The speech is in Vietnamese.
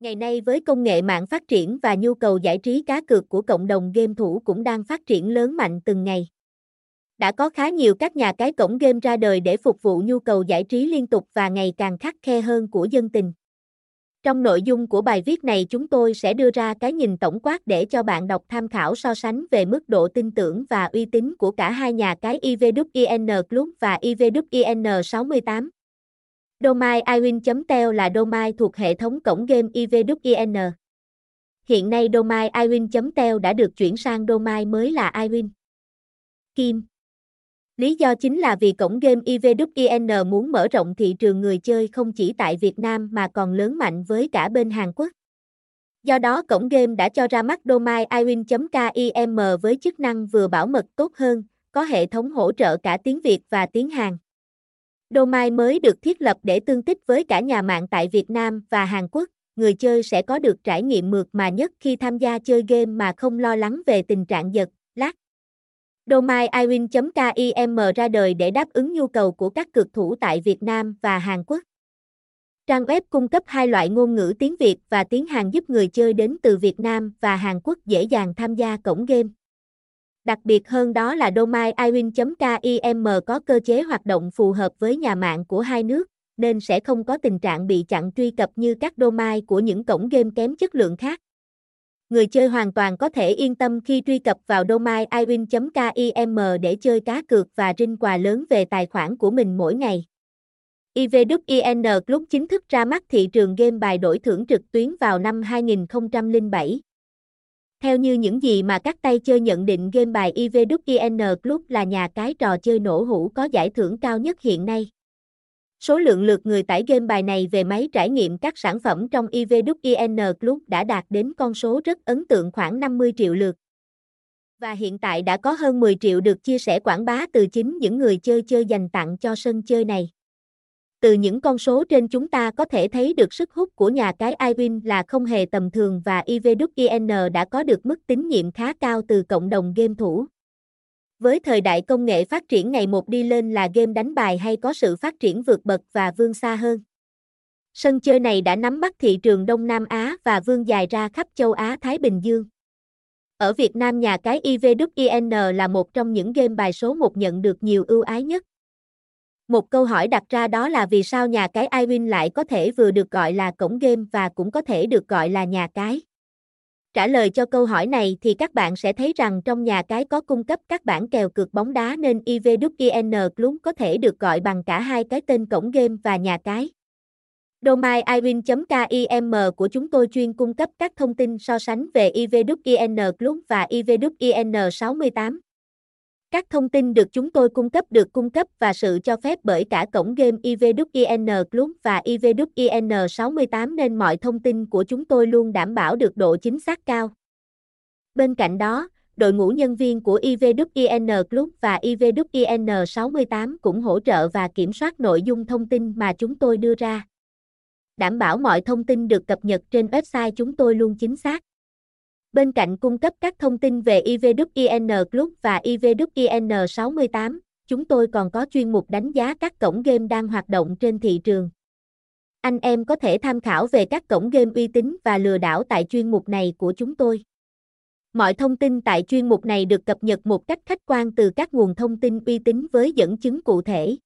Ngày nay với công nghệ mạng phát triển và nhu cầu giải trí cá cược của cộng đồng game thủ cũng đang phát triển lớn mạnh từng ngày. Đã có khá nhiều các nhà cái cổng game ra đời để phục vụ nhu cầu giải trí liên tục và ngày càng khắc khe hơn của dân tình. Trong nội dung của bài viết này chúng tôi sẽ đưa ra cái nhìn tổng quát để cho bạn đọc tham khảo so sánh về mức độ tin tưởng và uy tín của cả hai nhà cái IVWIN Club và IVWIN68. Domain iwin.tel là domain thuộc hệ thống cổng game IVWIN. Hiện nay domain iwin.tel đã được chuyển sang domain mới là iwin. Kim Lý do chính là vì cổng game IVWIN muốn mở rộng thị trường người chơi không chỉ tại Việt Nam mà còn lớn mạnh với cả bên Hàn Quốc. Do đó cổng game đã cho ra mắt domain iwin.kim với chức năng vừa bảo mật tốt hơn, có hệ thống hỗ trợ cả tiếng Việt và tiếng Hàn. Domain mới được thiết lập để tương thích với cả nhà mạng tại Việt Nam và Hàn Quốc, người chơi sẽ có được trải nghiệm mượt mà nhất khi tham gia chơi game mà không lo lắng về tình trạng giật, lát. Domain iwin.kim ra đời để đáp ứng nhu cầu của các cực thủ tại Việt Nam và Hàn Quốc. Trang web cung cấp hai loại ngôn ngữ tiếng Việt và tiếng Hàn giúp người chơi đến từ Việt Nam và Hàn Quốc dễ dàng tham gia cổng game. Đặc biệt hơn đó là domain iwin.kim có cơ chế hoạt động phù hợp với nhà mạng của hai nước, nên sẽ không có tình trạng bị chặn truy cập như các domain của những cổng game kém chất lượng khác. Người chơi hoàn toàn có thể yên tâm khi truy cập vào domain iwin.kim để chơi cá cược và rinh quà lớn về tài khoản của mình mỗi ngày. IVWIN Club chính thức ra mắt thị trường game bài đổi thưởng trực tuyến vào năm 2007. Theo như những gì mà các tay chơi nhận định game bài IVWIN Club là nhà cái trò chơi nổ hũ có giải thưởng cao nhất hiện nay. Số lượng lượt người tải game bài này về máy trải nghiệm các sản phẩm trong IVWIN Club đã đạt đến con số rất ấn tượng khoảng 50 triệu lượt. Và hiện tại đã có hơn 10 triệu được chia sẻ quảng bá từ chính những người chơi chơi dành tặng cho sân chơi này. Từ những con số trên chúng ta có thể thấy được sức hút của nhà cái iWin là không hề tầm thường và IVWIN đã có được mức tín nhiệm khá cao từ cộng đồng game thủ. Với thời đại công nghệ phát triển ngày một đi lên là game đánh bài hay có sự phát triển vượt bậc và vươn xa hơn. Sân chơi này đã nắm bắt thị trường Đông Nam Á và vươn dài ra khắp châu Á Thái Bình Dương. Ở Việt Nam, nhà cái IVWIN là một trong những game bài số 1 nhận được nhiều ưu ái nhất. Một câu hỏi đặt ra đó là vì sao nhà cái iWin lại có thể vừa được gọi là cổng game và cũng có thể được gọi là nhà cái. Trả lời cho câu hỏi này thì các bạn sẽ thấy rằng trong nhà cái có cung cấp các bản kèo cược bóng đá nên IVWIN Club có thể được gọi bằng cả hai cái tên cổng game và nhà cái. Domain iwin.kim của chúng tôi chuyên cung cấp các thông tin so sánh về IVWIN Club và IVWIN68. Các thông tin được chúng tôi cung cấp được cung cấp và sự cho phép bởi cả cổng game IVWIN Club và IVWIN68 nên mọi thông tin của chúng tôi luôn đảm bảo được độ chính xác cao. Bên cạnh đó, đội ngũ nhân viên của IVWIN Club và IVWIN68 cũng hỗ trợ và kiểm soát nội dung thông tin mà chúng tôi đưa ra. Đảm bảo mọi thông tin được cập nhật trên website chúng tôi luôn chính xác. Bên cạnh cung cấp các thông tin về IVWIN Club và IVWIN68, chúng tôi còn có chuyên mục đánh giá các cổng game đang hoạt động trên thị trường. Anh em có thể tham khảo về các cổng game uy tín và lừa đảo tại chuyên mục này của chúng tôi. Mọi thông tin tại chuyên mục này được cập nhật một cách khách quan từ các nguồn thông tin uy tín với dẫn chứng cụ thể.